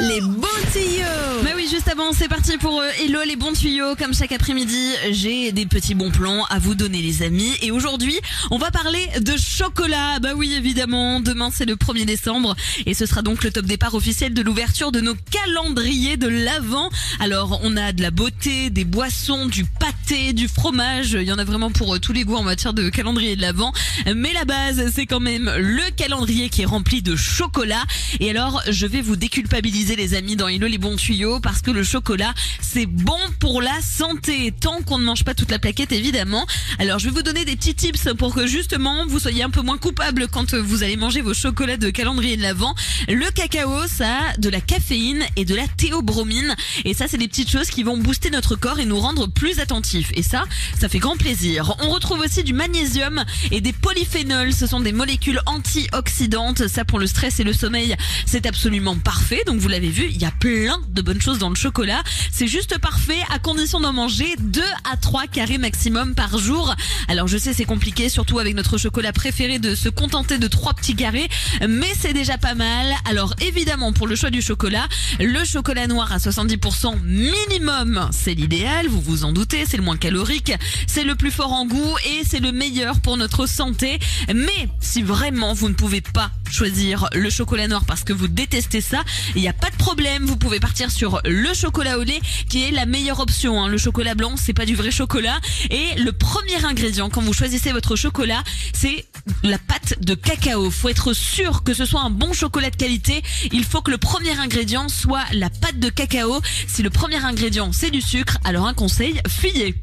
Les bons tuyaux Bah oui, juste avant, c'est parti pour euh, Hello les bons tuyaux. Comme chaque après-midi, j'ai des petits bons plans à vous donner les amis. Et aujourd'hui, on va parler de chocolat. Bah oui, évidemment, demain c'est le 1er décembre. Et ce sera donc le top départ officiel de l'ouverture de nos calendriers de l'Avent. Alors, on a de la beauté, des boissons, du pâté, du fromage. Il y en a vraiment pour euh, tous les goûts en matière de calendrier de l'Avent. Mais la base, c'est quand même le calendrier qui est rempli de chocolat. Et alors, je vais vous déculpabiliser les amis dans Hello les bons tuyaux parce que le chocolat c'est bon pour la santé tant qu'on ne mange pas toute la plaquette évidemment. Alors je vais vous donner des petits tips pour que justement vous soyez un peu moins coupable quand vous allez manger vos chocolats de calendrier de l'avant. Le cacao ça a de la caféine et de la théobromine et ça c'est des petites choses qui vont booster notre corps et nous rendre plus attentifs et ça ça fait grand plaisir. On retrouve aussi du magnésium et des polyphénols, ce sont des molécules antioxydantes, ça pour le stress et le sommeil, c'est absolument parfait. Donc vous l'avez vu, il y a plein de bonnes choses dans le chocolat. C'est juste parfait à condition d'en manger 2 à 3 carrés maximum par jour. Alors je sais c'est compliqué, surtout avec notre chocolat préféré de se contenter de 3 petits carrés, mais c'est déjà pas mal. Alors évidemment pour le choix du chocolat, le chocolat noir à 70% minimum, c'est l'idéal, vous vous en doutez, c'est le moins calorique, c'est le plus fort en goût et c'est le meilleur pour notre santé. Mais si vraiment vous ne pouvez pas choisir le chocolat noir parce que vous détestez ça, il n'y a pas de problème, vous pouvez partir sur le chocolat au lait qui est la meilleure option. Hein. Le chocolat blanc, c'est pas du vrai chocolat. Et le premier ingrédient quand vous choisissez votre chocolat, c'est la pâte de cacao. Faut être sûr que ce soit un bon chocolat de qualité. Il faut que le premier ingrédient soit la pâte de cacao. Si le premier ingrédient c'est du sucre, alors un conseil, fuyez.